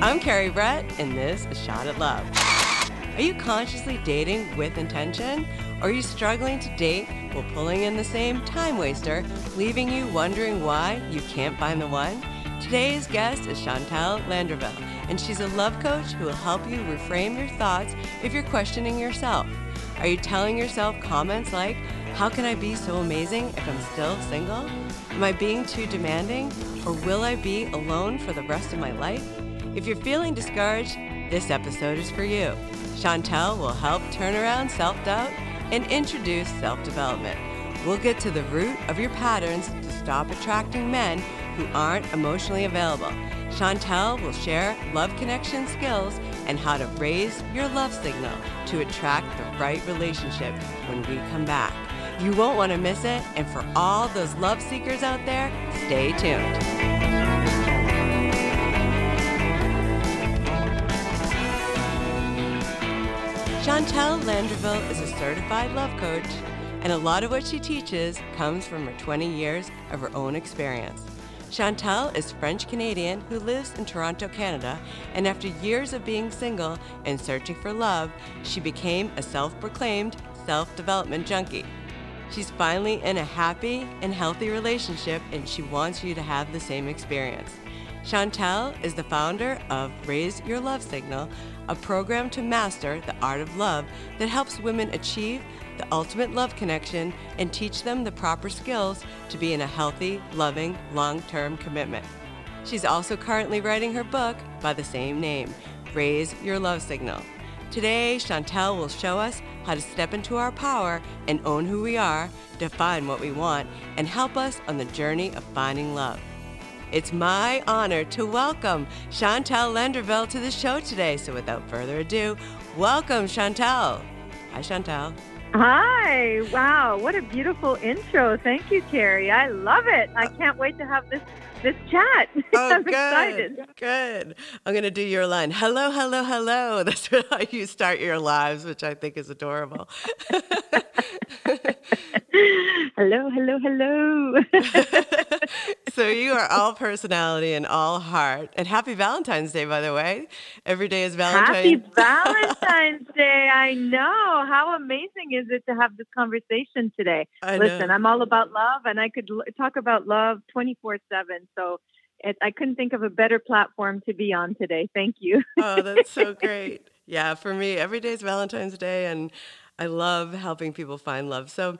I'm Carrie Brett, and this is Shot at Love. Are you consciously dating with intention? Or are you struggling to date while pulling in the same time waster, leaving you wondering why you can't find the one? Today's guest is Chantal Landreville, and she's a love coach who will help you reframe your thoughts if you're questioning yourself. Are you telling yourself comments like, How can I be so amazing if I'm still single? Am I being too demanding? Or will I be alone for the rest of my life? If you're feeling discouraged, this episode is for you. Chantel will help turn around self doubt and introduce self development. We'll get to the root of your patterns to stop attracting men who aren't emotionally available. Chantel will share love connection skills and how to raise your love signal to attract the right relationship when we come back. You won't want to miss it, and for all those love seekers out there, stay tuned. Chantel Landreville is a certified love coach, and a lot of what she teaches comes from her 20 years of her own experience. Chantel is French Canadian who lives in Toronto, Canada, and after years of being single and searching for love, she became a self proclaimed self development junkie. She's finally in a happy and healthy relationship, and she wants you to have the same experience. Chantel is the founder of Raise Your Love Signal, a program to master the art of love that helps women achieve the ultimate love connection and teach them the proper skills to be in a healthy, loving, long term commitment. She's also currently writing her book by the same name, Raise Your Love Signal. Today, Chantel will show us how to step into our power and own who we are, define what we want, and help us on the journey of finding love. It's my honor to welcome Chantel Landreville to the show today. So without further ado, welcome Chantel. Hi, Chantel. Hi. Wow. What a beautiful intro. Thank you, Carrie. I love it. I uh, can't wait to have this this chat. Oh, I'm good. excited. Good. I'm going to do your line. Hello, hello, hello. That's how you start your lives, which I think is adorable. hello, hello, hello. so you are all personality and all heart. And happy Valentine's Day, by the way. Every day is Valentine's. Happy Valentine's Day. I know. How amazing is it to have this conversation today? I Listen, know. I'm all about love and I could l- talk about love 24 7. So it, I couldn't think of a better platform to be on today. Thank you. Oh, that's so great. Yeah, for me, every day is Valentine's Day, and I love helping people find love. So,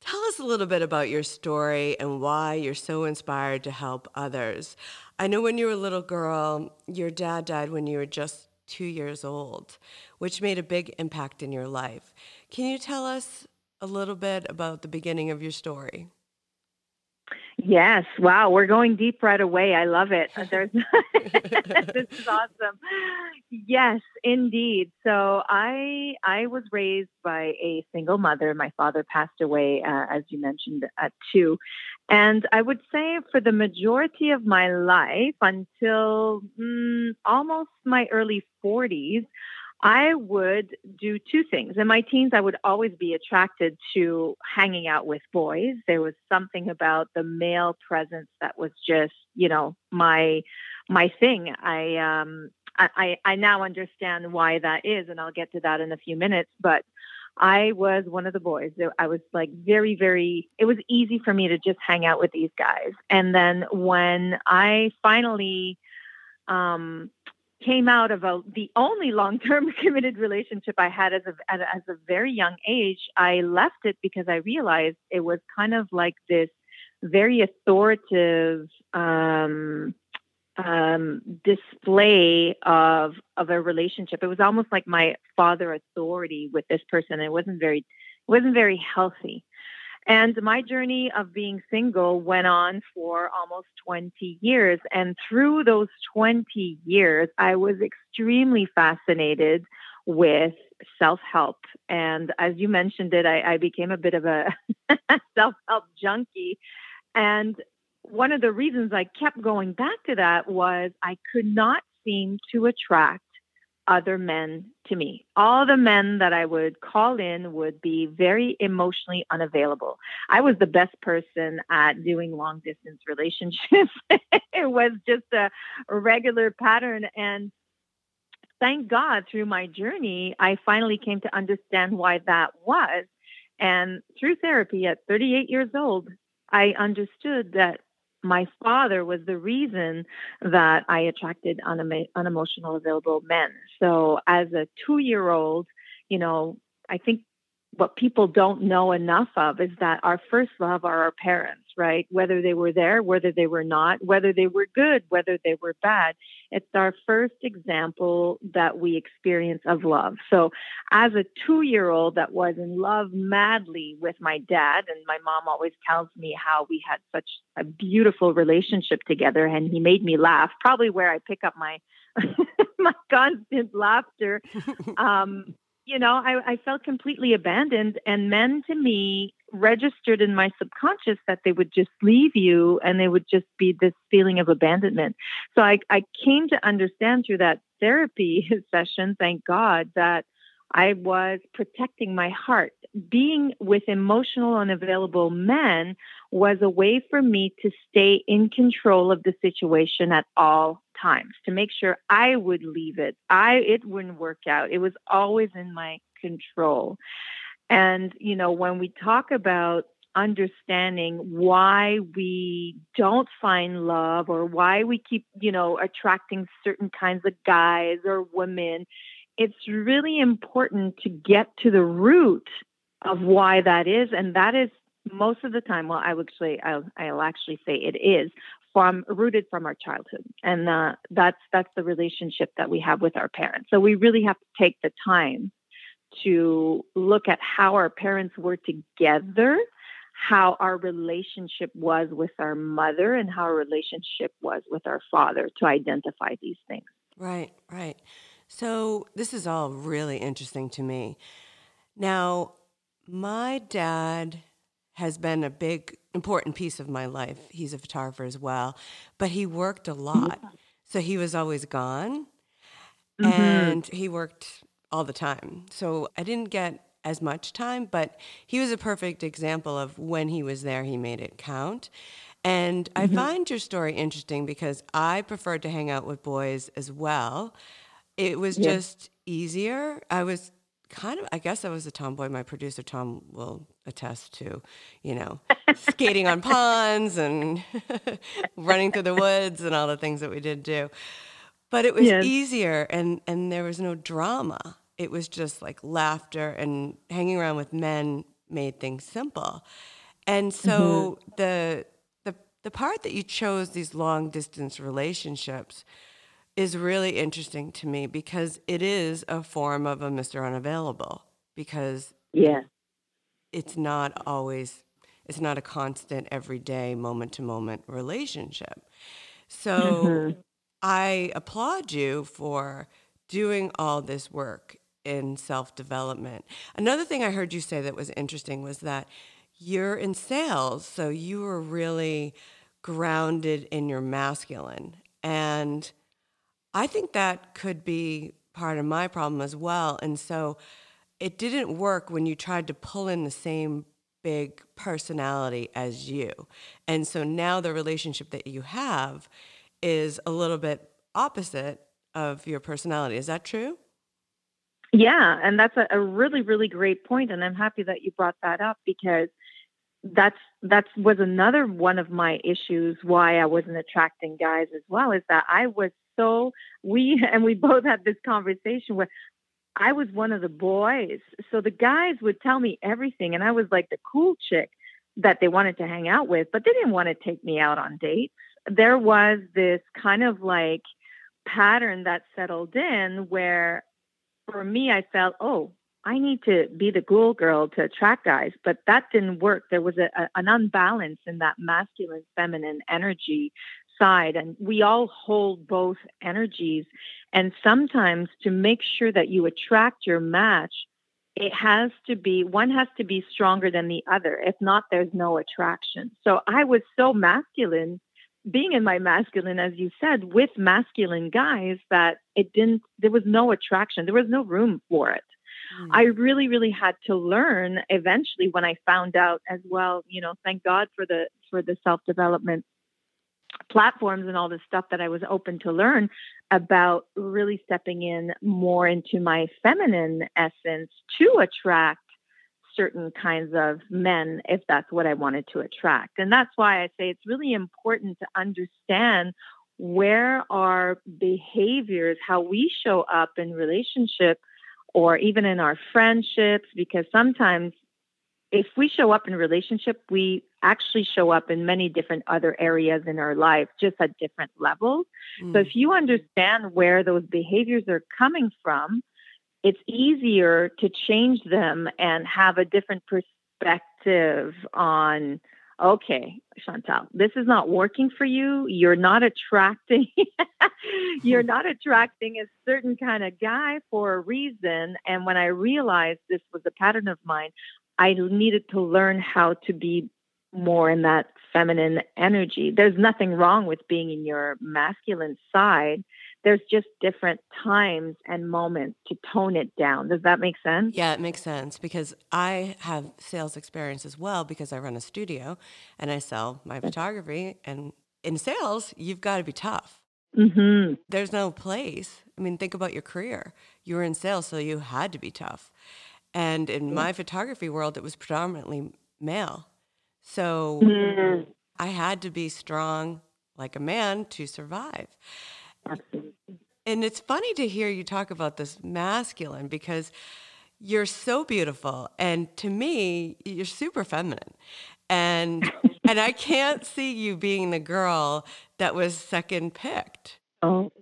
tell us a little bit about your story and why you're so inspired to help others. I know when you were a little girl, your dad died when you were just two years old, which made a big impact in your life. Can you tell us a little bit about the beginning of your story? Yes. Wow. We're going deep right away. I love it. This is awesome. Yes, indeed. So I I was raised by a single mother. My father passed away, uh, as you mentioned, at two, and I would say for the majority of my life until mm, almost my early forties. I would do two things. In my teens, I would always be attracted to hanging out with boys. There was something about the male presence that was just, you know, my my thing. I um I, I now understand why that is, and I'll get to that in a few minutes. But I was one of the boys. I was like very, very, it was easy for me to just hang out with these guys. And then when I finally um, came out of a, the only long-term committed relationship I had as a, as a very young age, I left it because I realized it was kind of like this very authoritative um, um, display of of a relationship. It was almost like my father authority with this person. It wasn't very it wasn't very healthy. And my journey of being single went on for almost 20 years. And through those 20 years, I was extremely fascinated with self help. And as you mentioned it, I, I became a bit of a self help junkie. And one of the reasons I kept going back to that was I could not seem to attract other men to me. All the men that I would call in would be very emotionally unavailable. I was the best person at doing long distance relationships. it was just a, regular pattern. And thank God through my journey, I finally came to understand why that was. And through therapy at 38 years old, I understood that my father was the reason that I attracted unemo- unemotional available men. So as a two year old, you know, I think what people don't know enough of is that our first love are our parents, right? Whether they were there, whether they were not, whether they were good, whether they were bad. It's our first example that we experience of love. So, as a two year old that was in love madly with my dad, and my mom always tells me how we had such a beautiful relationship together, and he made me laugh, probably where I pick up my. my constant laughter um, you know, I, I felt completely abandoned. And men to me registered in my subconscious that they would just leave you and they would just be this feeling of abandonment. So I, I came to understand through that therapy session, thank God, that I was protecting my heart. Being with emotional unavailable men was a way for me to stay in control of the situation at all times to make sure I would leave it. I it wouldn't work out. It was always in my control. And you know, when we talk about understanding why we don't find love or why we keep, you know, attracting certain kinds of guys or women, it's really important to get to the root of why that is. And that is most of the time well i would say i'll, I'll actually say it is from rooted from our childhood. And uh, that's that's the relationship that we have with our parents. So we really have to take the time to look at how our parents were together how our relationship was with our mother and how our relationship was with our father to identify these things right right so this is all really interesting to me now my dad has been a big important piece of my life. He's a photographer as well, but he worked a lot. So he was always gone mm-hmm. and he worked all the time. So I didn't get as much time, but he was a perfect example of when he was there, he made it count. And mm-hmm. I find your story interesting because I preferred to hang out with boys as well. It was yeah. just easier. I was kind of, I guess I was a tomboy. My producer, Tom, will attest to, you know, skating on ponds and running through the woods and all the things that we did do. But it was yes. easier and, and there was no drama. It was just like laughter and hanging around with men made things simple. And so mm-hmm. the, the, the part that you chose these long distance relationships is really interesting to me because it is a form of a Mr. Unavailable because yeah it's not always it's not a constant everyday moment to moment relationship. So mm-hmm. I applaud you for doing all this work in self development. Another thing I heard you say that was interesting was that you're in sales, so you were really grounded in your masculine. And I think that could be part of my problem as well. And so it didn't work when you tried to pull in the same big personality as you. And so now the relationship that you have is a little bit opposite of your personality. Is that true? Yeah, and that's a, a really, really great point, and I'm happy that you brought that up because that's that was another one of my issues why I wasn't attracting guys as well is that I was so we and we both had this conversation where I was one of the boys. So the guys would tell me everything and I was like the cool chick that they wanted to hang out with, but they didn't want to take me out on dates. There was this kind of like pattern that settled in where for me I felt, oh, I need to be the cool girl to attract guys, but that didn't work. There was a, a, an unbalance in that masculine feminine energy side, and we all hold both energies. And sometimes to make sure that you attract your match, it has to be one has to be stronger than the other. If not, there's no attraction. So I was so masculine being in my masculine, as you said, with masculine guys, that it didn't, there was no attraction, there was no room for it. Mm. I really, really had to learn eventually when I found out as well, you know, thank God for the, for the self development platforms and all this stuff that I was open to learn about really stepping in more into my feminine essence to attract certain kinds of men if that's what I wanted to attract. And that's why I say it's really important to understand where our behaviors, how we show up in relationship or even in our friendships, because sometimes if we show up in relationship, we actually show up in many different other areas in our life, just at different levels. Mm. So if you understand where those behaviors are coming from, it's easier to change them and have a different perspective on okay chantal this is not working for you. You're not attracting you're not attracting a certain kind of guy for a reason. And when i realized this was a pattern of mine i needed to learn how to be more in that feminine energy. There's nothing wrong with being in your masculine side there's just different times and moments to tone it down. Does that make sense? Yeah, it makes sense because I have sales experience as well because I run a studio and I sell my photography. And in sales, you've got to be tough. Mm-hmm. There's no place. I mean, think about your career. You were in sales, so you had to be tough. And in my photography world, it was predominantly male. So mm-hmm. I had to be strong like a man to survive. Absolutely. And it's funny to hear you talk about this masculine because you're so beautiful and to me you're super feminine. And and I can't see you being the girl that was second picked. Oh.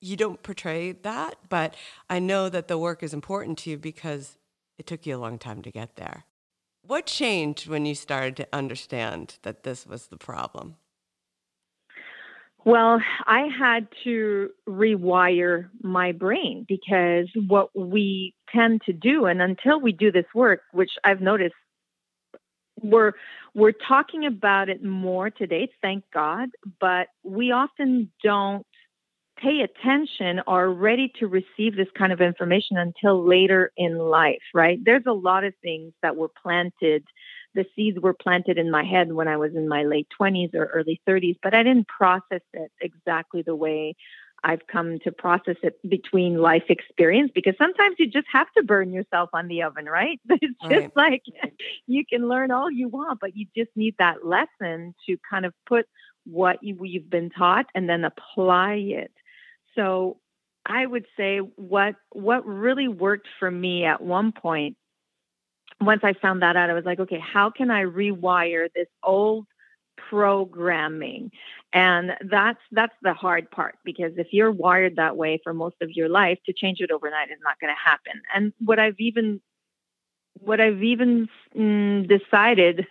You don't portray that, but I know that the work is important to you because it took you a long time to get there. What changed when you started to understand that this was the problem? Well, I had to rewire my brain because what we tend to do, and until we do this work, which I've noticed we're we're talking about it more today, thank God, but we often don't pay attention or ready to receive this kind of information until later in life, right? There's a lot of things that were planted the seeds were planted in my head when I was in my late 20s or early 30s, but I didn't process it exactly the way I've come to process it between life experience because sometimes you just have to burn yourself on the oven, right? It's just right. like you can learn all you want, but you just need that lesson to kind of put what you, you've been taught and then apply it. So I would say what what really worked for me at one point once I found that out, I was like, okay, how can I rewire this old programming? And that's that's the hard part because if you're wired that way for most of your life, to change it overnight is not going to happen. And what I've even what I've even mm, decided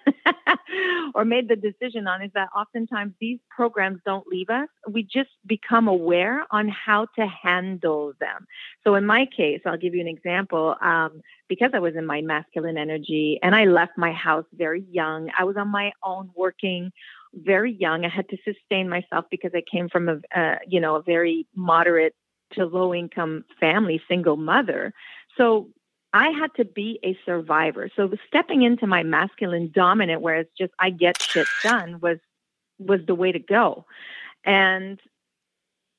or made the decision on is that oftentimes these programs don't leave us. We just become aware on how to handle them. So in my case, I'll give you an example. Um, because I was in my masculine energy and I left my house very young, I was on my own working very young. I had to sustain myself because I came from a, uh, you know, a very moderate to low income family, single mother. So I had to be a survivor. So stepping into my masculine dominant, where it's just I get shit done, was was the way to go. And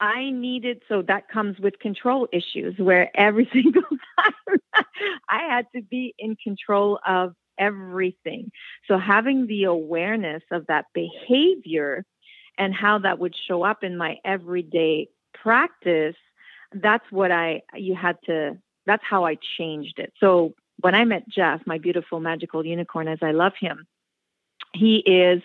I needed so that comes with control issues where every single time I had to be in control of everything. So having the awareness of that behavior and how that would show up in my everyday practice, that's what I you had to that's how I changed it. So when I met Jeff, my beautiful magical unicorn, as I love him, he is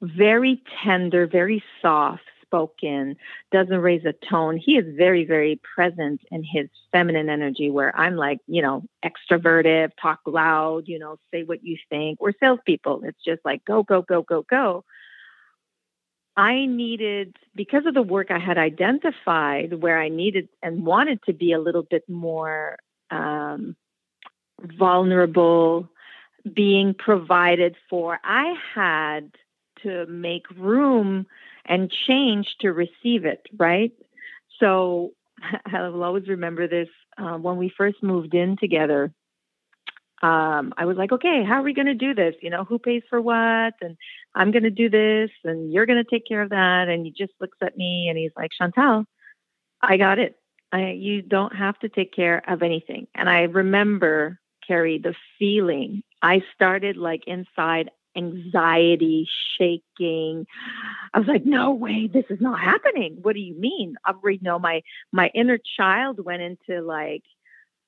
very tender, very soft spoken, doesn't raise a tone. He is very, very present in his feminine energy where I'm like, you know, extroverted, talk loud, you know, say what you think. We're salespeople. It's just like go, go, go, go, go. I needed, because of the work I had identified where I needed and wanted to be a little bit more um, vulnerable, being provided for, I had to make room and change to receive it, right? So I will always remember this uh, when we first moved in together. Um, I was like, okay, how are we going to do this? You know, who pays for what? And I'm going to do this, and you're going to take care of that. And he just looks at me and he's like, Chantal, I got it. I, you don't have to take care of anything. And I remember, Carrie, the feeling. I started like inside anxiety, shaking. I was like, no way, this is not happening. What do you mean? I you know my my inner child went into like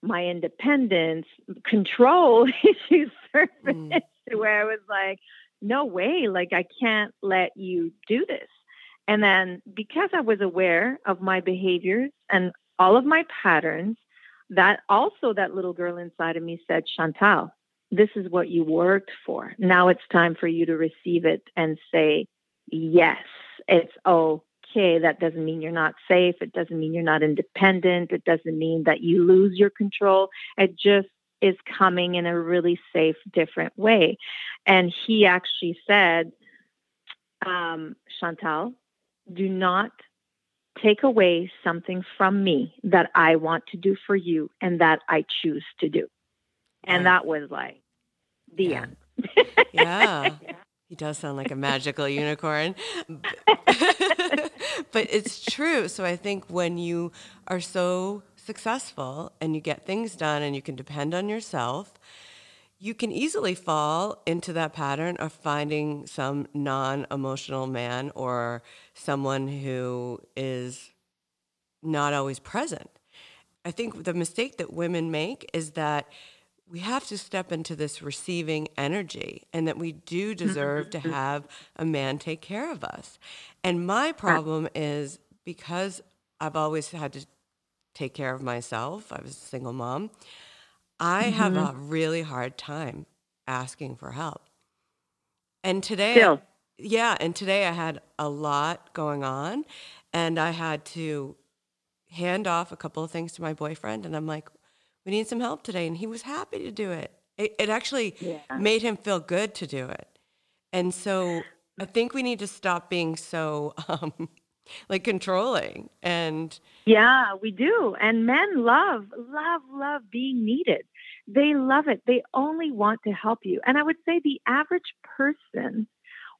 my independence, control issues surfaced mm. where I was like, no way, like I can't let you do this. And then because I was aware of my behaviors and all of my patterns, that also that little girl inside of me said, Chantal, this is what you worked for. Now it's time for you to receive it and say, yes, it's okay. That doesn't mean you're not safe. It doesn't mean you're not independent. It doesn't mean that you lose your control. It just is coming in a really safe, different way. And he actually said, um, Chantal, do not take away something from me that I want to do for you and that I choose to do. And that was like the yeah. end. yeah. He does sound like a magical unicorn. but it's true. So I think when you are so successful and you get things done and you can depend on yourself, you can easily fall into that pattern of finding some non emotional man or someone who is not always present. I think the mistake that women make is that we have to step into this receiving energy and that we do deserve to mm-hmm. have a man take care of us. And my problem is because I've always had to take care of myself, I was a single mom, I mm-hmm. have a really hard time asking for help. And today, Still. yeah, and today I had a lot going on and I had to hand off a couple of things to my boyfriend and I'm like, we need some help today. And he was happy to do it. It, it actually yeah. made him feel good to do it. And so I think we need to stop being so um, like controlling and yeah we do and men love love love being needed they love it they only want to help you and i would say the average person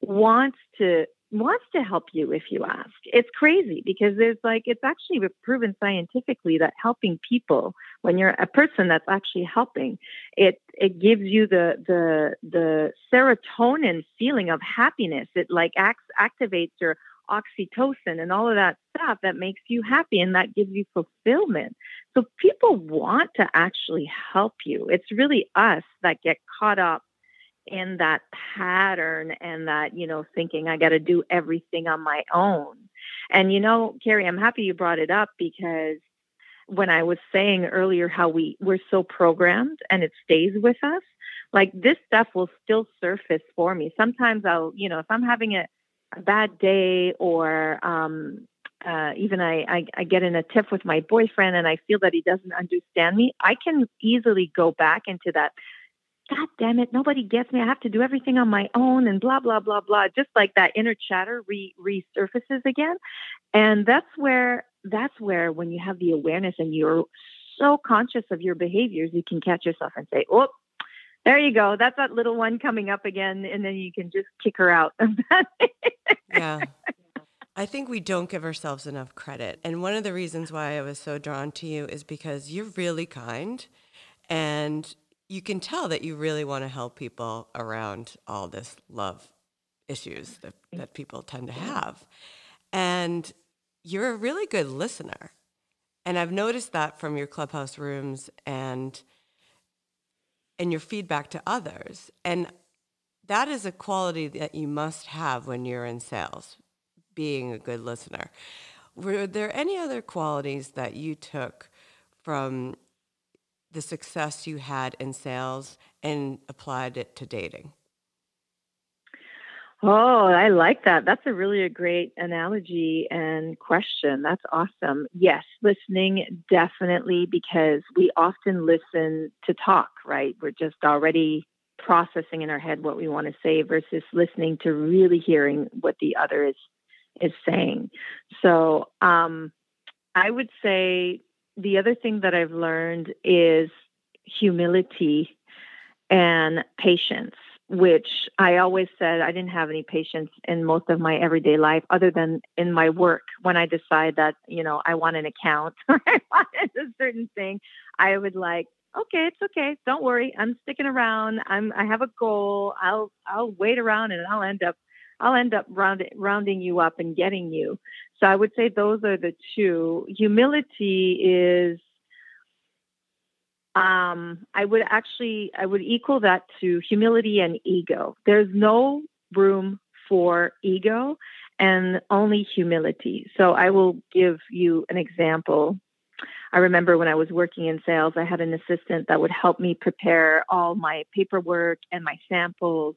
wants to wants to help you if you ask. It's crazy because there's like it's actually proven scientifically that helping people when you're a person that's actually helping, it it gives you the the the serotonin feeling of happiness. It like acts activates your oxytocin and all of that stuff that makes you happy and that gives you fulfillment. So people want to actually help you. It's really us that get caught up in that pattern and that, you know, thinking I got to do everything on my own. And, you know, Carrie, I'm happy you brought it up because when I was saying earlier how we, we're so programmed and it stays with us, like this stuff will still surface for me. Sometimes I'll, you know, if I'm having a, a bad day or, um, uh, even I, I, I get in a tiff with my boyfriend and I feel that he doesn't understand me, I can easily go back into that God damn it, nobody gets me. I have to do everything on my own and blah, blah, blah, blah. Just like that inner chatter re- resurfaces again. And that's where, that's where when you have the awareness and you're so conscious of your behaviors, you can catch yourself and say, oh, there you go. That's that little one coming up again. And then you can just kick her out. yeah. I think we don't give ourselves enough credit. And one of the reasons why I was so drawn to you is because you're really kind and you can tell that you really want to help people around all this love issues that, that people tend to have. And you're a really good listener. And I've noticed that from your clubhouse rooms and and your feedback to others. And that is a quality that you must have when you're in sales, being a good listener. Were there any other qualities that you took from the success you had in sales and applied it to dating? Oh, I like that. That's a really a great analogy and question. That's awesome. Yes, listening definitely because we often listen to talk, right? We're just already processing in our head what we want to say versus listening to really hearing what the other is is saying. So um, I would say the other thing that I've learned is humility and patience which I always said I didn't have any patience in most of my everyday life, other than in my work. When I decide that you know I want an account or I want a certain thing, I would like, okay, it's okay, don't worry, I'm sticking around. I'm I have a goal. I'll I'll wait around and I'll end up I'll end up round, rounding you up and getting you. So I would say those are the two. Humility is um, I would actually I would equal that to humility and ego. There's no room for ego and only humility. So I will give you an example. I remember when I was working in sales, I had an assistant that would help me prepare all my paperwork and my samples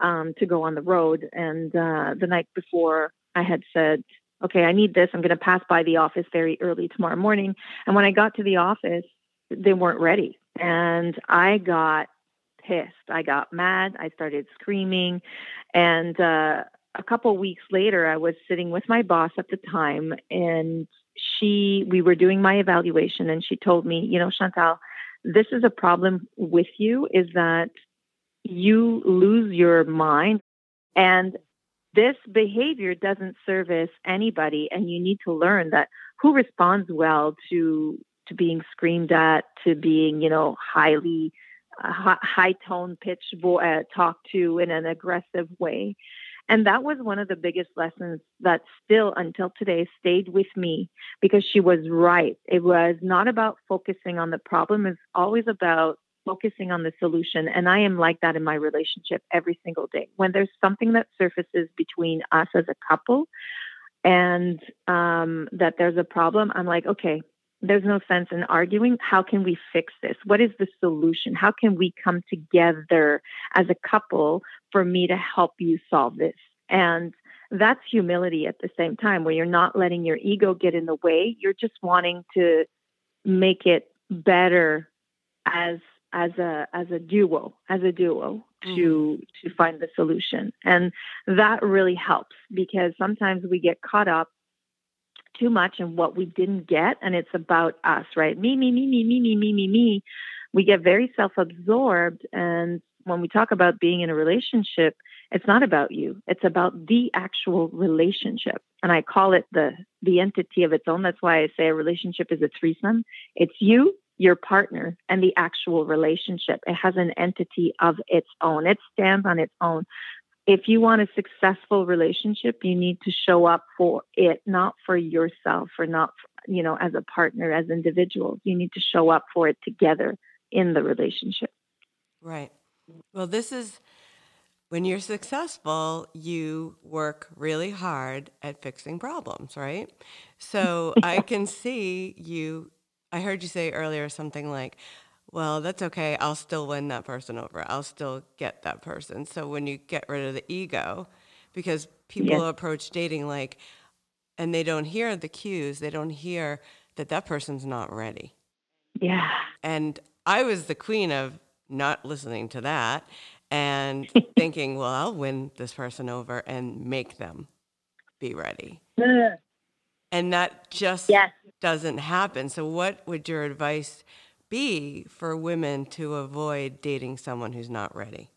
um, to go on the road. And uh, the night before, I had said, okay, I need this. I'm going to pass by the office very early tomorrow morning. And when I got to the office, they weren't ready. And I got pissed. I got mad. I started screaming. And uh, a couple weeks later, I was sitting with my boss at the time, and she, we were doing my evaluation, and she told me, you know, Chantal, this is a problem with you is that you lose your mind and this behavior doesn't service anybody and you need to learn that who responds well to to being screamed at to being you know highly uh, high tone pitch vo- uh, talked to in an aggressive way. And that was one of the biggest lessons that still until today stayed with me because she was right. It was not about focusing on the problem. It's always about focusing on the solution. And i am like that in my relationship every single day. When there's something that surfaces between us as a couple and um, that there's a problem i'm like okay there's no sense in arguing. How can we fix this? What is the solution? How can we come together as a couple for me to help you solve this? And that's humility at the same time, where you're not letting your ego get in the way. You're just wanting to make it better as as a as a duo, as a duo to mm-hmm. to find the solution. And that really helps because sometimes we get caught up too much and what we didn't get and it's about us right? Me me me me me me me me me. We get very self-absorbed and when we talk about being in a relationship it's not about you. It's about the actual relationship. And i call it the the entity of its own. That's why i say a relationship is a threesome. It's you your partner and the actual relationship. It has an entity of its own. It stands on its own if you want a successful relationship, you need to show up for it, not for yourself or not, you know, as a partner, as individuals. You need to show up for it together in the relationship. Right. Well, this is when you're successful, you work really hard at fixing problems, right? So yeah. I can see you. I heard you say earlier something like, well, that's okay. I'll still win that person over. I'll still get that person. So when you get rid of the ego, because people yes. approach dating like, and they don't hear the cues, they don't hear that that person's not ready. Yeah. And I was the queen of not listening to that and thinking, well, I'll win this person over and make them be ready. Mm. and that just yes. doesn't happen. So, what would your advice be for women to avoid dating someone who's not ready?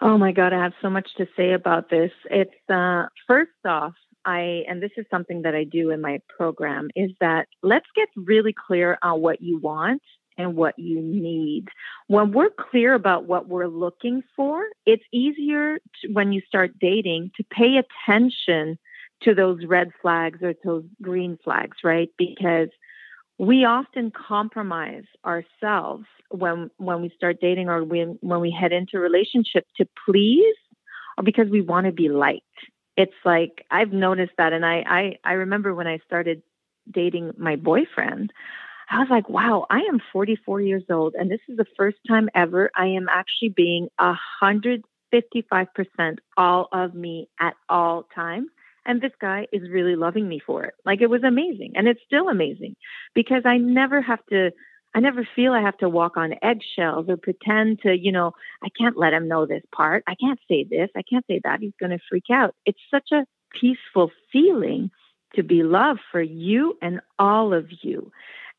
Oh my God, I have so much to say about this. It's uh, first off, I, and this is something that I do in my program, is that let's get really clear on what you want and what you need. When we're clear about what we're looking for, it's easier to, when you start dating to pay attention to those red flags or those green flags, right? Because we often compromise ourselves when when we start dating or when when we head into relationship to please or because we want to be liked. It's like I've noticed that and I, I I remember when I started dating my boyfriend, I was like, wow, I am 44 years old and this is the first time ever I am actually being a hundred 55% all of me at all times and this guy is really loving me for it. Like it was amazing. And it's still amazing because I never have to I never feel I have to walk on eggshells or pretend to, you know, I can't let him know this part. I can't say this. I can't say that. He's going to freak out. It's such a peaceful feeling to be loved for you and all of you.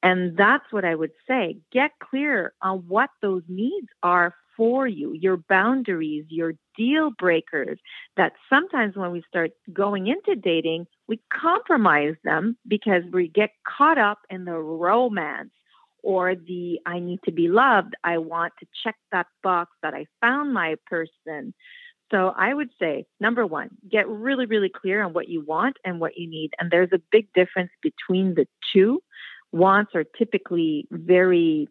And that's what I would say. Get clear on what those needs are for you, your boundaries, your deal breakers. That sometimes when we start going into dating, we compromise them because we get caught up in the romance or the I need to be loved. I want to check that box that I found my person. So I would say, number one, get really, really clear on what you want and what you need. And there's a big difference between the two. Wants are typically very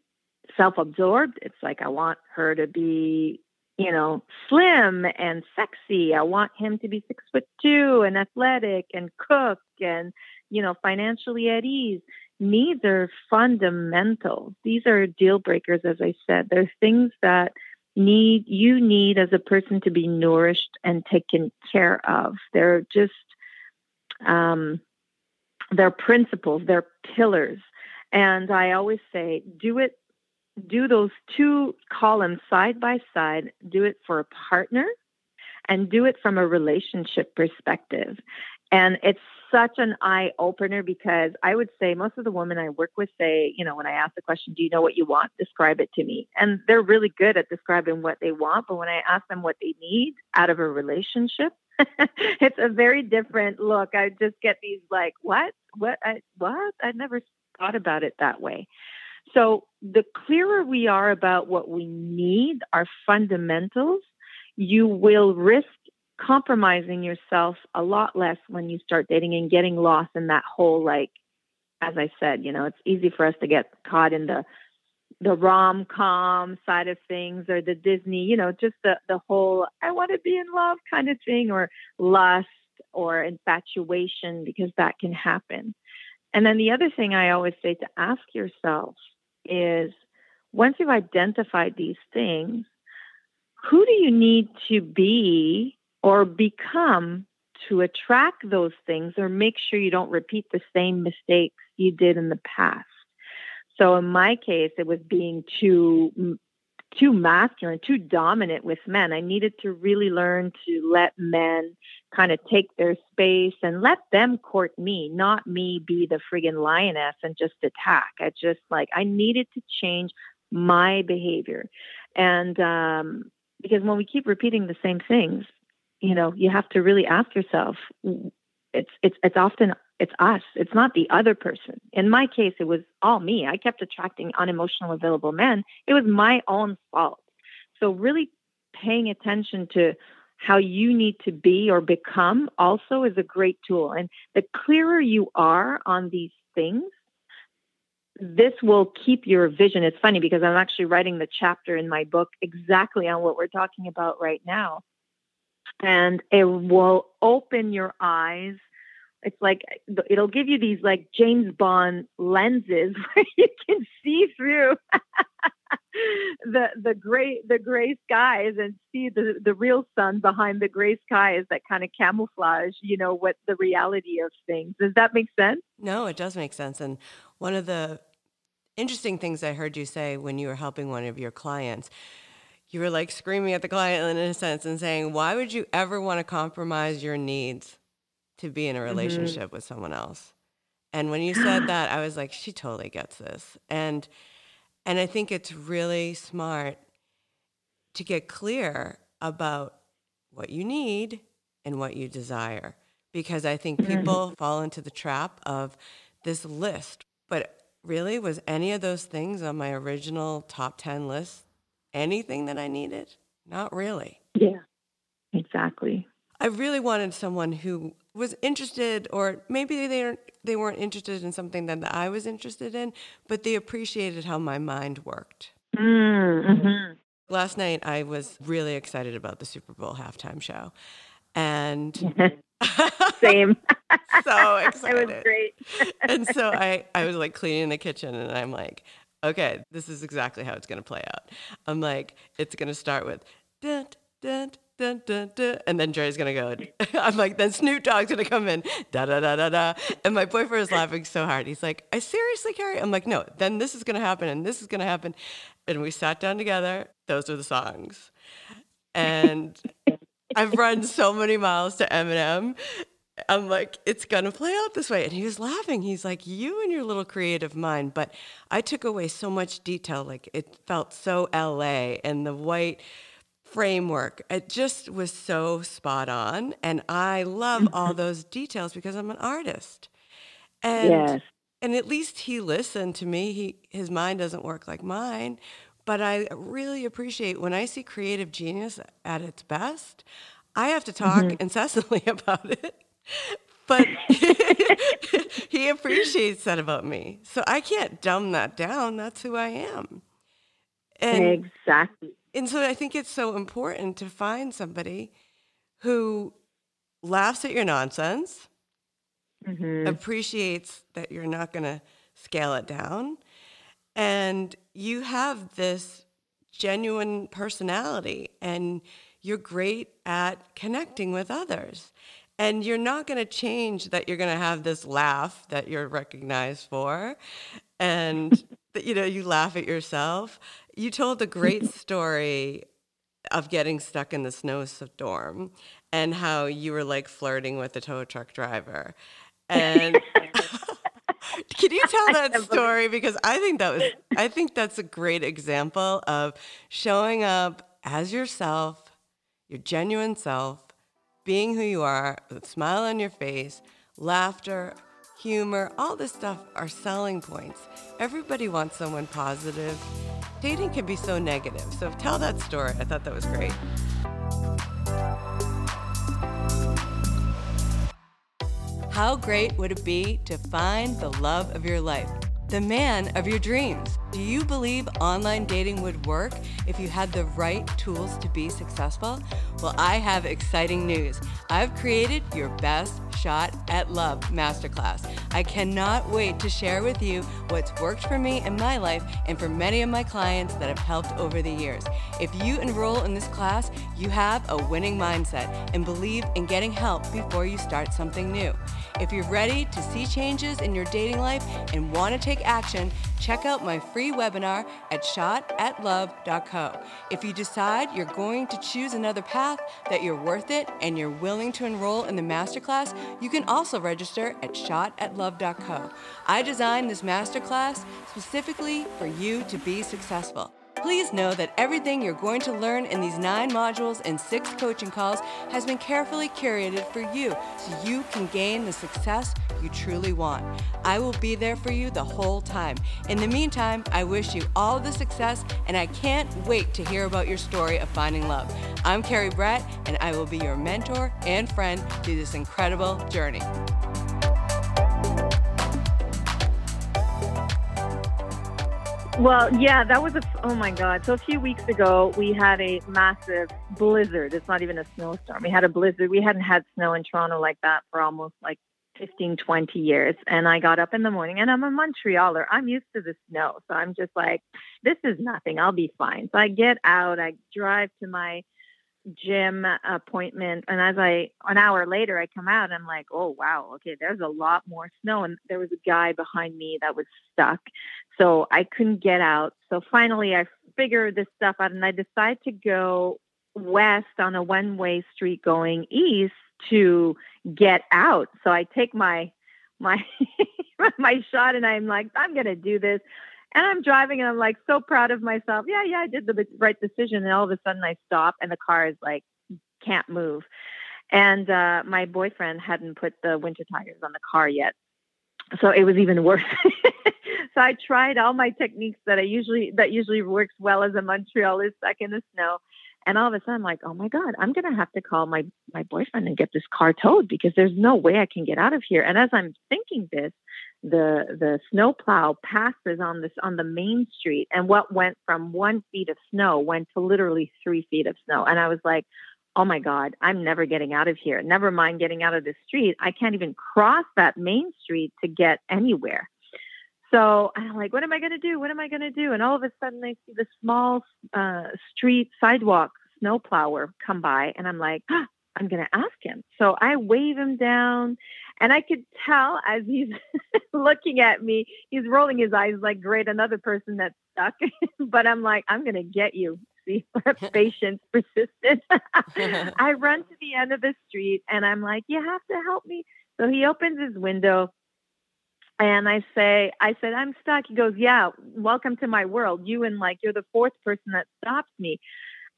self absorbed. It's like, I want her to be, you know, slim and sexy. I want him to be six foot two and athletic and cook and, you know, financially at ease. Needs are fundamental. These are deal breakers, as I said. They're things that need you need as a person to be nourished and taken care of. They're just um, they're principles, they're pillars. And I always say, do it, do those two columns side by side, do it for a partner and do it from a relationship perspective. And it's such an eye opener because I would say most of the women I work with say, you know, when I ask the question, do you know what you want? Describe it to me. And they're really good at describing what they want. But when I ask them what they need out of a relationship, it's a very different look. I just get these like, what? What? I, what? I never thought about it that way. So the clearer we are about what we need, our fundamentals, you will risk compromising yourself a lot less when you start dating and getting lost in that whole like as I said, you know, it's easy for us to get caught in the the rom com side of things or the Disney, you know, just the the whole I want to be in love kind of thing or lust or infatuation because that can happen. And then the other thing I always say to ask yourself is once you've identified these things, who do you need to be or become to attract those things or make sure you don't repeat the same mistakes you did in the past. So in my case, it was being too too masculine, too dominant with men. I needed to really learn to let men kind of take their space and let them court me, not me be the friggin' lioness and just attack. I just like I needed to change my behavior. And um because when we keep repeating the same things, you know, you have to really ask yourself. It's it's it's often it's us. It's not the other person. In my case, it was all me. I kept attracting unemotional, available men. It was my own fault. So really paying attention to how you need to be or become also is a great tool. And the clearer you are on these things, this will keep your vision. It's funny because I'm actually writing the chapter in my book exactly on what we're talking about right now and it will open your eyes. It's like it'll give you these like James Bond lenses where you can see through the the gray the gray skies and see the the real sun behind the gray skies that kind of camouflage you know what the reality of things does that make sense no it does make sense and one of the interesting things i heard you say when you were helping one of your clients you were like screaming at the client in a sense and saying, why would you ever want to compromise your needs to be in a mm-hmm. relationship mm-hmm. with someone else? And when you said that, I was like, she totally gets this. And and I think it's really smart to get clear about what you need and what you desire. Because I think mm-hmm. people mm-hmm. fall into the trap of this list. But really, was any of those things on my original top 10 list anything that I needed? Not really. Yeah, exactly. I really wanted someone who was interested, or maybe they they weren't interested in something that I was interested in, but they appreciated how my mind worked. Mm-hmm. Last night, I was really excited about the Super Bowl halftime show, and same. so excited. It was great. and so I, I was like cleaning the kitchen, and I'm like, okay, this is exactly how it's going to play out. I'm like, it's going to start with dun, dun, dun, dun, dun, and then Dre's gonna go. I'm like, then Snoop Dogg's gonna come in, da da da da da. And my boyfriend is laughing so hard. He's like, I seriously, Carrie. I'm like, no. Then this is gonna happen, and this is gonna happen. And we sat down together. Those are the songs. And I've run so many miles to Eminem. I'm like, it's gonna play out this way. And he was laughing. He's like, you and your little creative mind. But I took away so much detail. Like it felt so LA and the white framework. It just was so spot on. And I love all mm-hmm. those details because I'm an artist. And yes. and at least he listened to me. He his mind doesn't work like mine. But I really appreciate when I see creative genius at its best, I have to talk mm-hmm. incessantly about it. But he appreciates that about me. So I can't dumb that down. That's who I am. And exactly and so I think it's so important to find somebody who laughs at your nonsense, mm-hmm. appreciates that you're not going to scale it down, and you have this genuine personality and you're great at connecting with others. And you're not going to change that you're going to have this laugh that you're recognized for. And that you know you laugh at yourself. You told a great story of getting stuck in the snowstorm and how you were like flirting with the tow truck driver. And can you tell that story? because I think that was I think that's a great example of showing up as yourself, your genuine self, being who you are, with a smile on your face, laughter, humor, all this stuff are selling points. Everybody wants someone positive. Dating can be so negative. So tell that story. I thought that was great. How great would it be to find the love of your life? The man of your dreams. Do you believe online dating would work if you had the right tools to be successful? Well, I have exciting news. I've created your best shot at love masterclass. I cannot wait to share with you what's worked for me in my life and for many of my clients that have helped over the years. If you enroll in this class, you have a winning mindset and believe in getting help before you start something new. If you're ready to see changes in your dating life and want to take action, check out my free webinar at shotatlove.co. If you decide you're going to choose another path, that you're worth it, and you're willing to enroll in the masterclass, you can also register at shotatlove.co. I designed this masterclass specifically for you to be successful. Please know that everything you're going to learn in these nine modules and six coaching calls has been carefully curated for you so you can gain the success you truly want. I will be there for you the whole time. In the meantime, I wish you all the success and I can't wait to hear about your story of finding love. I'm Carrie Brett and I will be your mentor and friend through this incredible journey. Well, yeah, that was a, oh my God. So a few weeks ago, we had a massive blizzard. It's not even a snowstorm. We had a blizzard. We hadn't had snow in Toronto like that for almost like 15, 20 years. And I got up in the morning and I'm a Montrealer. I'm used to the snow. So I'm just like, this is nothing. I'll be fine. So I get out, I drive to my gym appointment and as i an hour later i come out i'm like oh wow okay there's a lot more snow and there was a guy behind me that was stuck so i couldn't get out so finally i figured this stuff out and i decide to go west on a one way street going east to get out so i take my my my shot and i'm like i'm to do this and I'm driving and I'm like so proud of myself. Yeah, yeah, I did the right decision. And all of a sudden I stop and the car is like, can't move. And uh, my boyfriend hadn't put the winter tires on the car yet. So it was even worse. so I tried all my techniques that I usually that usually works well as a Montrealist stuck in the snow. And all of a sudden, I'm like, oh my God, I'm going to have to call my, my boyfriend and get this car towed because there's no way I can get out of here. And as I'm thinking this, the the snowplow passes on this on the main street. And what went from one feet of snow went to literally three feet of snow. And i was like oh my god i'm never getting out of here. Never mind getting out of the street. I can't even cross that main street to get anywhere so i'm like what am i going to do what am i going to do and all of a sudden i see the small uh, street sidewalk snowplower come by, and I'm like, I'm going to ask him. So I wave him down, and I could tell as he's looking at me, he's rolling his eyes like, great, another person that's stuck. but I'm like, I'm going to get you. See, patience, persistent. I run to the end of the street, and I'm like, you have to help me. So he opens his window. And I say, I said, I'm stuck. He goes, Yeah, welcome to my world. You and like, you're the fourth person that stops me.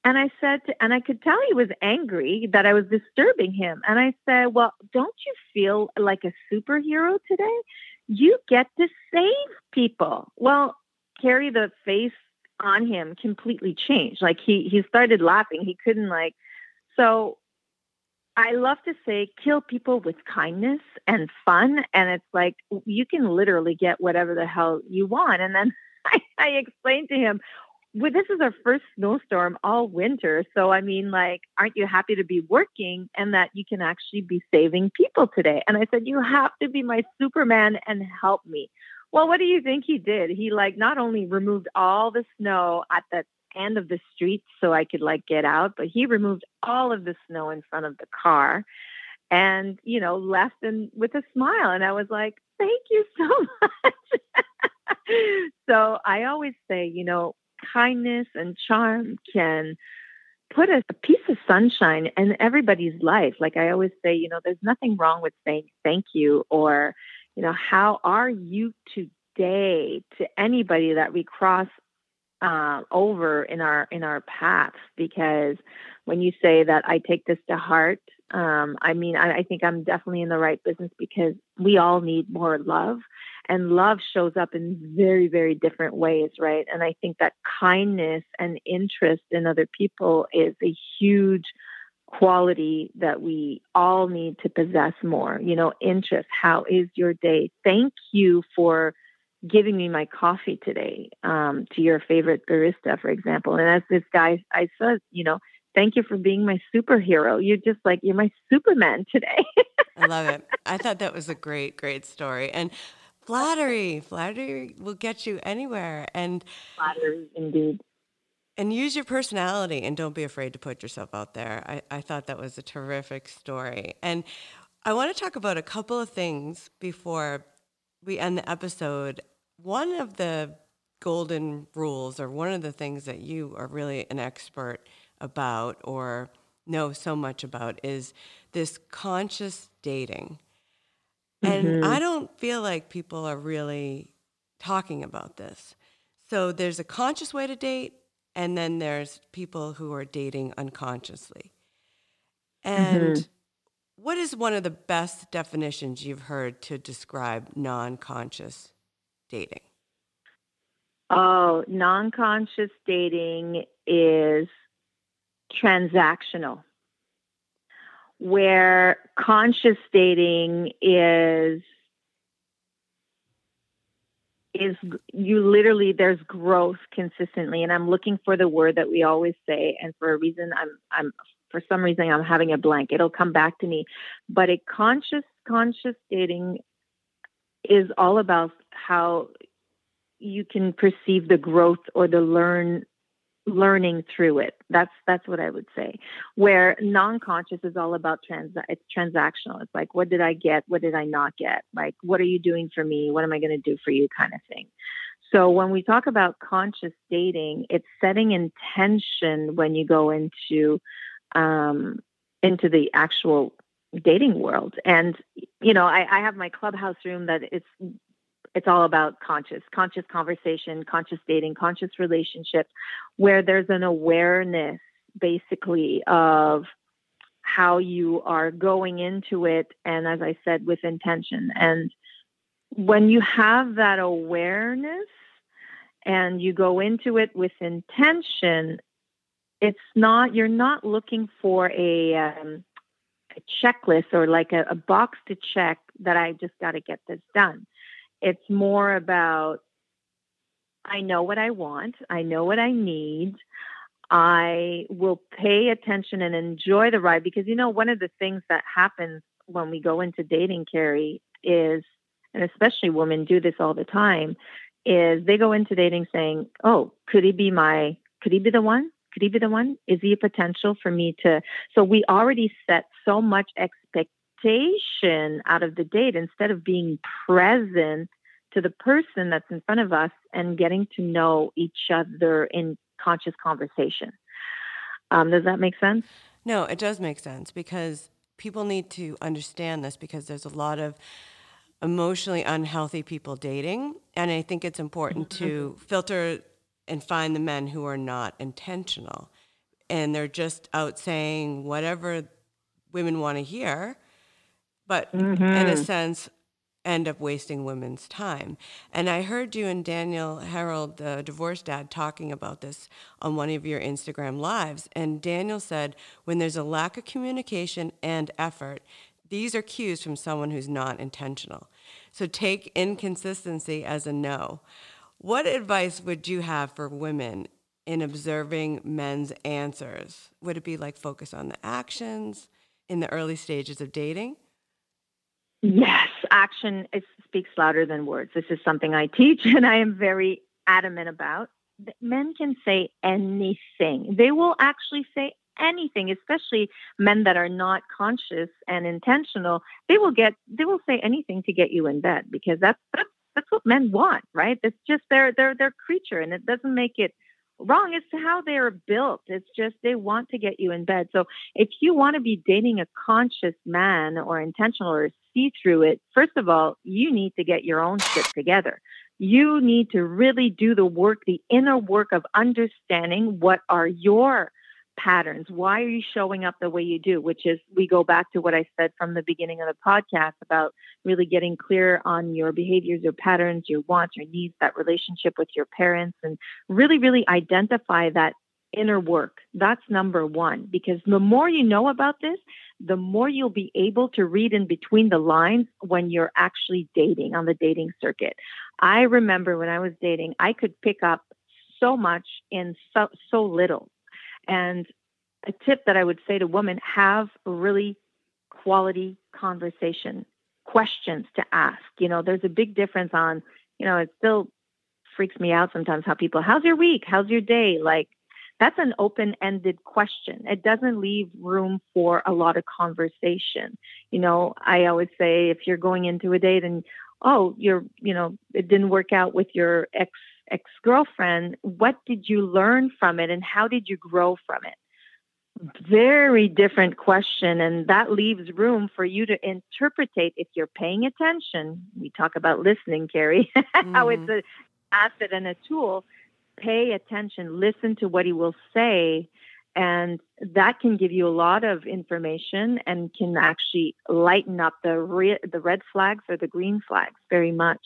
And I said, to, and I could tell he was angry that I was disturbing him. And I said, Well, don't you feel like a superhero today? You get to save people. Well, Carrie, the face on him completely changed. Like he he started laughing. He couldn't like. So I love to say kill people with kindness and fun. And it's like you can literally get whatever the hell you want. And then I, I explained to him, well, this is our first snowstorm all winter. So, I mean, like, aren't you happy to be working and that you can actually be saving people today? And I said, you have to be my Superman and help me. Well, what do you think he did? He, like, not only removed all the snow at the end of the street so I could, like, get out, but he removed all of the snow in front of the car and, you know, left and with a smile. And I was like, thank you so much. so I always say, you know, kindness and charm can put a, a, piece of sunshine in everybody's life. Like I always say, you know, there's nothing wrong with saying thank you or, you know, how are you today to anybody that we cross uh, over in our in our paths because when you say that I take this to heart, um, I mean I, I think I'm definitely in the right business because we all need more love and love shows up in very very different ways right? And i think that kindness and interest in other people is a huge quality that we all need to possess more. You know interest how is your day? Thank you for giving me my coffee today um, to your favorite barista for example and as this guy i said you know thank you for being my superhero you're just like you're my superman today i love it i thought that was a great great story and Flattery. Flattery will get you anywhere. And flattery, indeed. And use your personality and don't be afraid to put yourself out there. I, I thought that was a terrific story. And I want to talk about a couple of things before we end the episode. One of the golden rules, or one of the things that you are really an expert about or know so much about, is this conscious dating. And mm-hmm. I don't feel like people are really talking about this. So there's a conscious way to date, and then there's people who are dating unconsciously. And mm-hmm. What is one of the best definitions you've heard to describe non conscious dating? Oh, non conscious dating is transactional where conscious dating is is you literally there's growth consistently and i'm looking for the word that we always say and for a reason i'm i'm for some reason i'm having a blank it'll come back to me but a conscious conscious dating is all about how you can perceive the growth or the learn learning through it. That's that's what I would say. Where non-conscious is all about trans it's transactional. It's like what did I get? What did I not get? Like what are you doing for me? What am I going to do for you kind of thing. So when we talk about conscious dating, it's setting intention when you go into um, into the actual dating world. And you know, I, I have my clubhouse room that it's it's all about conscious, conscious conversation, conscious dating, conscious relationships, where there's an awareness basically of how you are going into it. And as I said, with intention. And when you have that awareness and you go into it with intention, it's not, you're not looking for a, um, a checklist or like a, a box to check that I just got to get this done it's more about I know what I want, I know what I need. I will pay attention and enjoy the ride because you know one of the things that happens when we go into dating Carrie is and especially women do this all the time is they go into dating saying, "Oh, could he be my could he be the one? Could he be the one? Is he a potential for me to? So we already set so much expectation out of the date instead of being present to the person that's in front of us and getting to know each other in conscious conversation. Um, does that make sense? No, it does make sense because people need to understand this because there's a lot of emotionally unhealthy people dating. And I think it's important to mm-hmm. filter and find the men who are not intentional and they're just out saying whatever women want to hear, but mm-hmm. in a mm-hmm. sense, end up wasting women's time. And I heard you and Daniel Harold, the divorce dad, talking about this on one of your Instagram lives. And Daniel said, when there's a lack of communication and effort, these are cues from someone who's not intentional. So take inconsistency as a no. What advice would you have for women in observing men's answers? Would it be like focus on the actions in the early stages of dating? Yes, action speaks louder than words. This is something I teach and I am very adamant about. Men can say anything. They will actually say anything, especially men that are not conscious and intentional. They will get they will say anything to get you in bed because that's that's that's what men want, right? It's just their their their creature and it doesn't make it wrong. It's how they're built. It's just they want to get you in bed. So if you want to be dating a conscious man or intentional or see through it, first of all, you need to get your own shit together. You need to really do the work, the inner work of understanding what are your patterns. Why are you showing up the way you do? Which is, we go back to what I said from the beginning of the podcast about really getting clear on your behaviors, your patterns, your wants, your needs, that relationship with your parents, and really, really identify that inner work. That's number one, because the more you know about this, the more you'll be able to read in between the lines when you're actually dating on the dating circuit. I remember when I was dating, I could pick up so much in so, so little. And a tip that I would say to women have a really quality conversation, questions to ask. You know, there's a big difference on, you know, it still freaks me out sometimes how people, how's your week? How's your day? Like, that's an open ended question. It doesn't leave room for a lot of conversation. You know, I always say if you're going into a date and, oh, you're, you know, it didn't work out with your ex ex girlfriend, what did you learn from it and how did you grow from it? Very different question. And that leaves room for you to interpretate if you're paying attention. We talk about listening, Carrie, mm-hmm. how it's mm-hmm. an asset and a tool. Pay attention, listen to what he will say. And that can give you a lot of information and can actually lighten up the re- the red flags or the green flags very much.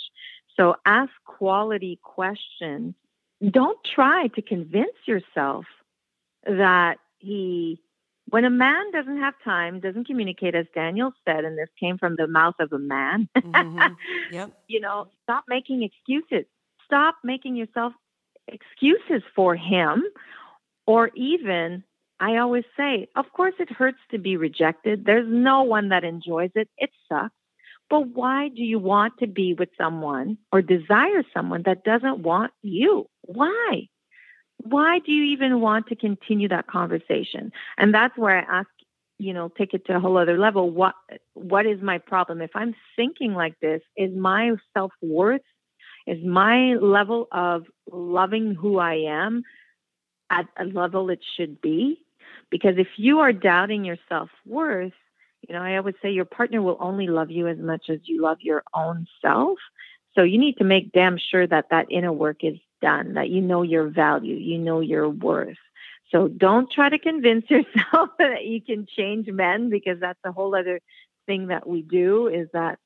So ask quality questions. Don't try to convince yourself that he, when a man doesn't have time, doesn't communicate, as Daniel said, and this came from the mouth of a man, mm-hmm. yep. you know, stop making excuses. Stop making yourself excuses for him or even I always say, of course, it hurts to be rejected. There's no one that enjoys it. It sucks. But why do you want to be with someone or desire someone that doesn't want you? Why? Why do you even want to continue that conversation? And that's where I ask, you know, take it to a whole other level. What what is my problem? If I'm thinking like this, is my self worth, is my level of loving who I am at a level it should be? Because if you are doubting your self worth, you know, I always say your partner will only love you as much as you love your own self. So you need to make damn sure that that inner work is done, that you know your value, you know your worth. So don't try to convince yourself that you can change men because that's a whole other thing that we do is that,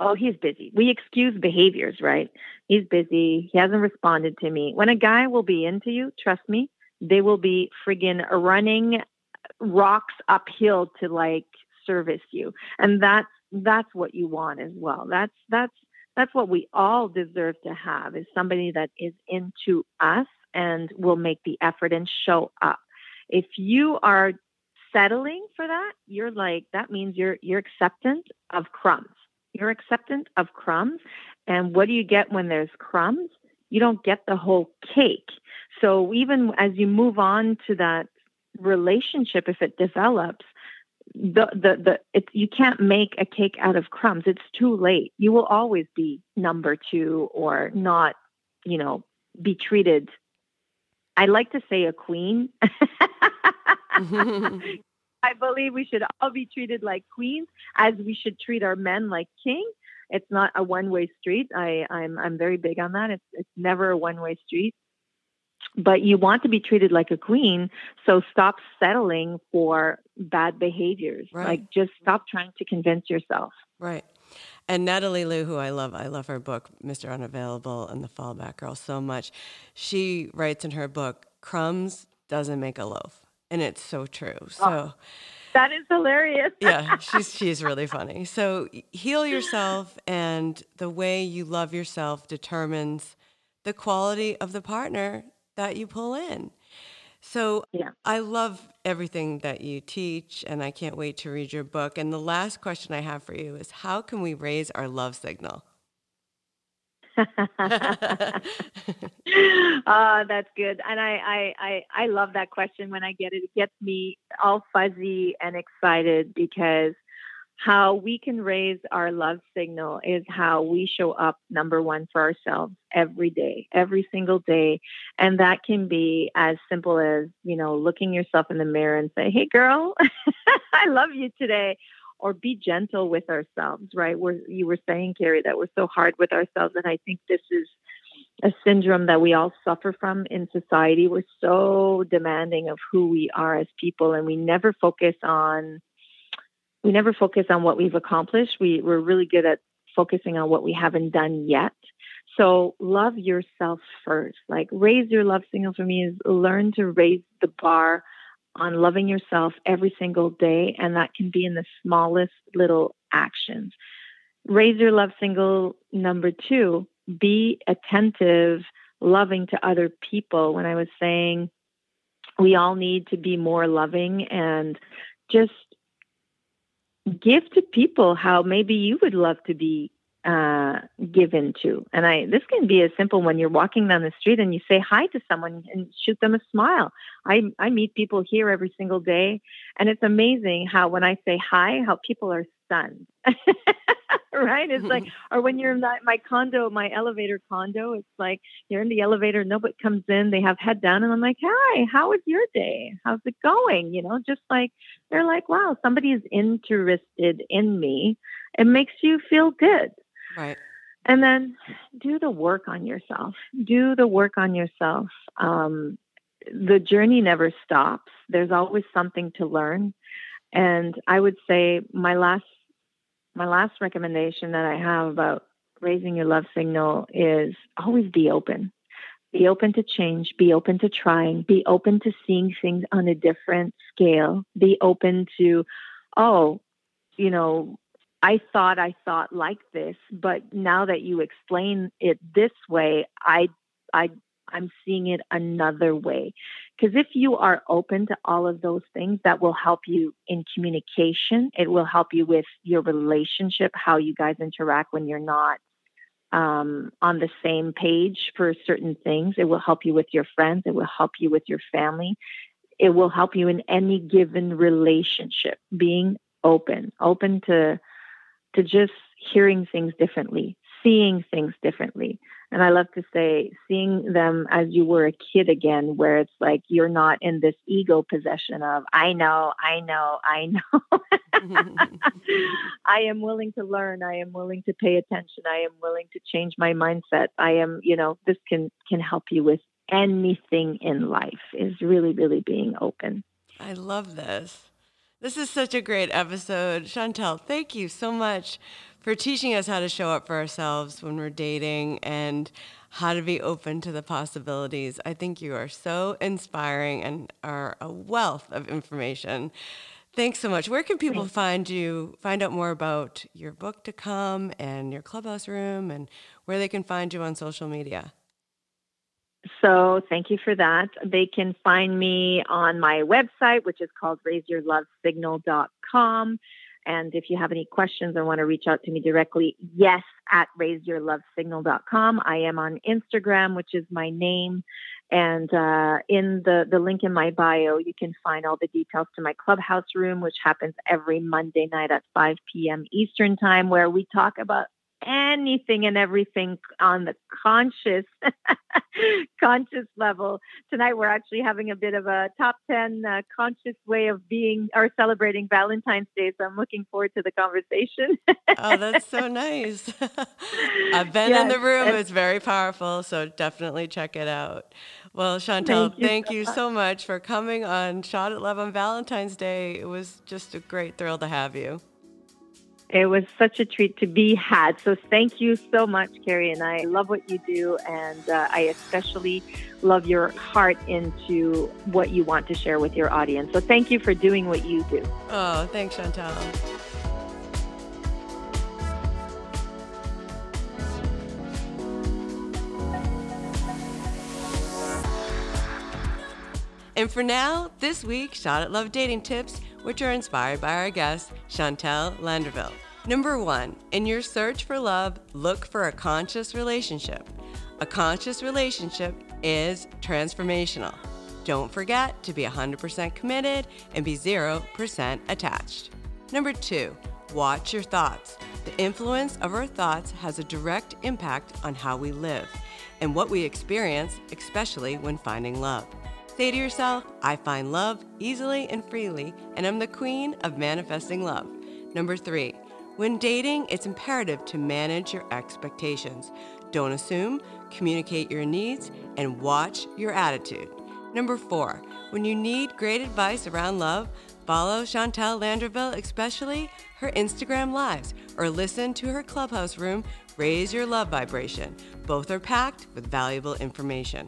oh, he's busy. We excuse behaviors, right? He's busy. He hasn't responded to me. When a guy will be into you, trust me, they will be friggin' running rocks uphill to like service you. And that's that's what you want as well. That's that's that's what we all deserve to have is somebody that is into us and will make the effort and show up. If you are settling for that you're like that means you're you're acceptant of crumbs. You're acceptant of crumbs. And what do you get when there's crumbs? You don't get the whole cake. So even as you move on to that relationship, if it develops, the the the it, you can't make a cake out of crumbs. It's too late. You will always be number two or not, you know, be treated. I like to say a queen. I believe we should all be treated like queens, as we should treat our men like king. It's not a one-way street. I, I'm I'm very big on that. It's it's never a one-way street but you want to be treated like a queen so stop settling for bad behaviors. Right. like just stop trying to convince yourself. Right. And natalie Lue, who i love i love her book mr unavailable and the fallback girl so much. She writes in her book crumbs doesn't make a loaf and it's so true. Oh, so oh, that is hilarious. Yeah she's she's really funny. So heal yourself and the way you love yourself determines the quality of the partner that you pull in. So yeah. I love everything that you teach, and I can't wait to read your book. And the last question I have for you is how can we raise our love signal? oh, that's good. And I, I, I, I love that question when I get it. It gets me all fuzzy and excited because how we can raise our love signal is how we show up number one for ourselves every day every single day. And that can be as simple as you know looking yourself in the mirror and say hey girl i love you today. Or be gentle with ourselves right? Where you were saying carrie that we're so hard with ourselves. And i think this is a syndrome that we all suffer from in society. We're so demanding of who we are as people and we never focus on we never focus on what we've accomplished. We, we're really good at focusing on what we haven't done yet. So love yourself first. Like raise your love signal for me is learn to raise the bar on loving yourself every single day. And that can be in the smallest little actions. Raise your love signal number two, be attentive, loving to other people. When I was saying we all need to be more loving and just give to people how maybe you would love to be uh, given to. And I this can be as simple when you're walking down the street and you say hi to someone and shoot them a smile. I I meet people here every single day, and it's amazing how when I say hi, how people are stunned. right? It's like, or when you're in my condo, my elevator condo, it's like you're in the elevator, nobody comes in, they have head down, and I'm like, hi, how was your day? How's it going? You know, just like they're like, wow, somebody is interested in me. It makes you feel good. Right. And then do the work on yourself. Do the work on yourself. Um, the journey never stops. There's always something to learn. And I would say my last my last recommendation that I have about raising your love signal is always be open. Be open to change, be open to trying, be open to seeing things on a different scale, be open to, oh, you know, I thought I thought like this, but now that you explain it this way, I I I'm seeing it another way. Because if you are open to all of those things, that will help you in communication. It will help you with your relationship, how you guys interact when you're not um, on the same page for certain things. It will help you with your friends. It will help you with your family. It will help you in any given relationship. Being open, open to to just hearing things differently, seeing things differently. And I love to say, seeing them as you were a kid again, where it's like you're not in this ego possession of, I know, I know, I know. I am willing to learn. I am willing to pay attention. I am willing to change my mindset. I am, you know, this can can help you with anything in life is really, really being open. I love this. This is such a great episode. Chantel, thank you so much for teaching us how to show up for ourselves when we're dating and how to be open to the possibilities. I think you are so inspiring and are a wealth of information. Thanks so much. Where can people find you, find out more about your book to come and your clubhouse room and where they can find you on social media? So, thank you for that. They can find me on my website, which is called raiseyourlovesignal.com. And if you have any questions or want to reach out to me directly, yes, at raiseyourlovesignal.com. I am on Instagram, which is my name. And uh, in the, the link in my bio, you can find all the details to my clubhouse room, which happens every Monday night at 5 p.m. Eastern Time, where we talk about anything and everything on the conscious conscious level. Tonight we're actually having a bit of a top 10 uh, conscious way of being or celebrating valentine's day so i'm looking forward to the conversation. Oh that's so nice. I've been yes, in the room. it's very powerful so definitely check it out. Well chantel thank you, thank so, you much. so much for coming on shot at love on valentine's day. It was just a great thrill to have you it was such a treat to be had. So thank you so much, Carrie. And I love what you do. And uh, I especially love your heart into what you want to share with your audience. So thank you for doing what you do. Oh, thanks, Chantal. And for now, this week, Shot at Love dating tips which are inspired by our guest, Chantel Landerville. Number one, in your search for love, look for a conscious relationship. A conscious relationship is transformational. Don't forget to be 100% committed and be 0% attached. Number two, watch your thoughts. The influence of our thoughts has a direct impact on how we live and what we experience, especially when finding love. Say to yourself, I find love easily and freely, and I'm the queen of manifesting love. Number three, when dating, it's imperative to manage your expectations. Don't assume, communicate your needs, and watch your attitude. Number four, when you need great advice around love, follow Chantel Landerville, especially her Instagram lives, or listen to her clubhouse room, Raise Your Love Vibration. Both are packed with valuable information.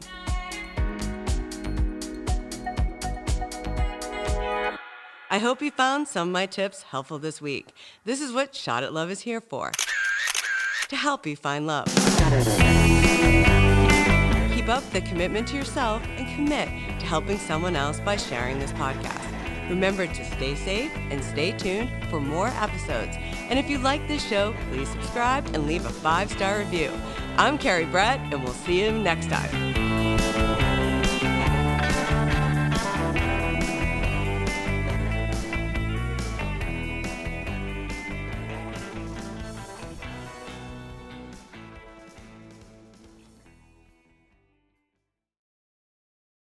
I hope you found some of my tips helpful this week. This is what Shot at Love is here for to help you find love. Keep up the commitment to yourself and commit to helping someone else by sharing this podcast. Remember to stay safe and stay tuned for more episodes. And if you like this show, please subscribe and leave a five star review. I'm Carrie Brett, and we'll see you next time.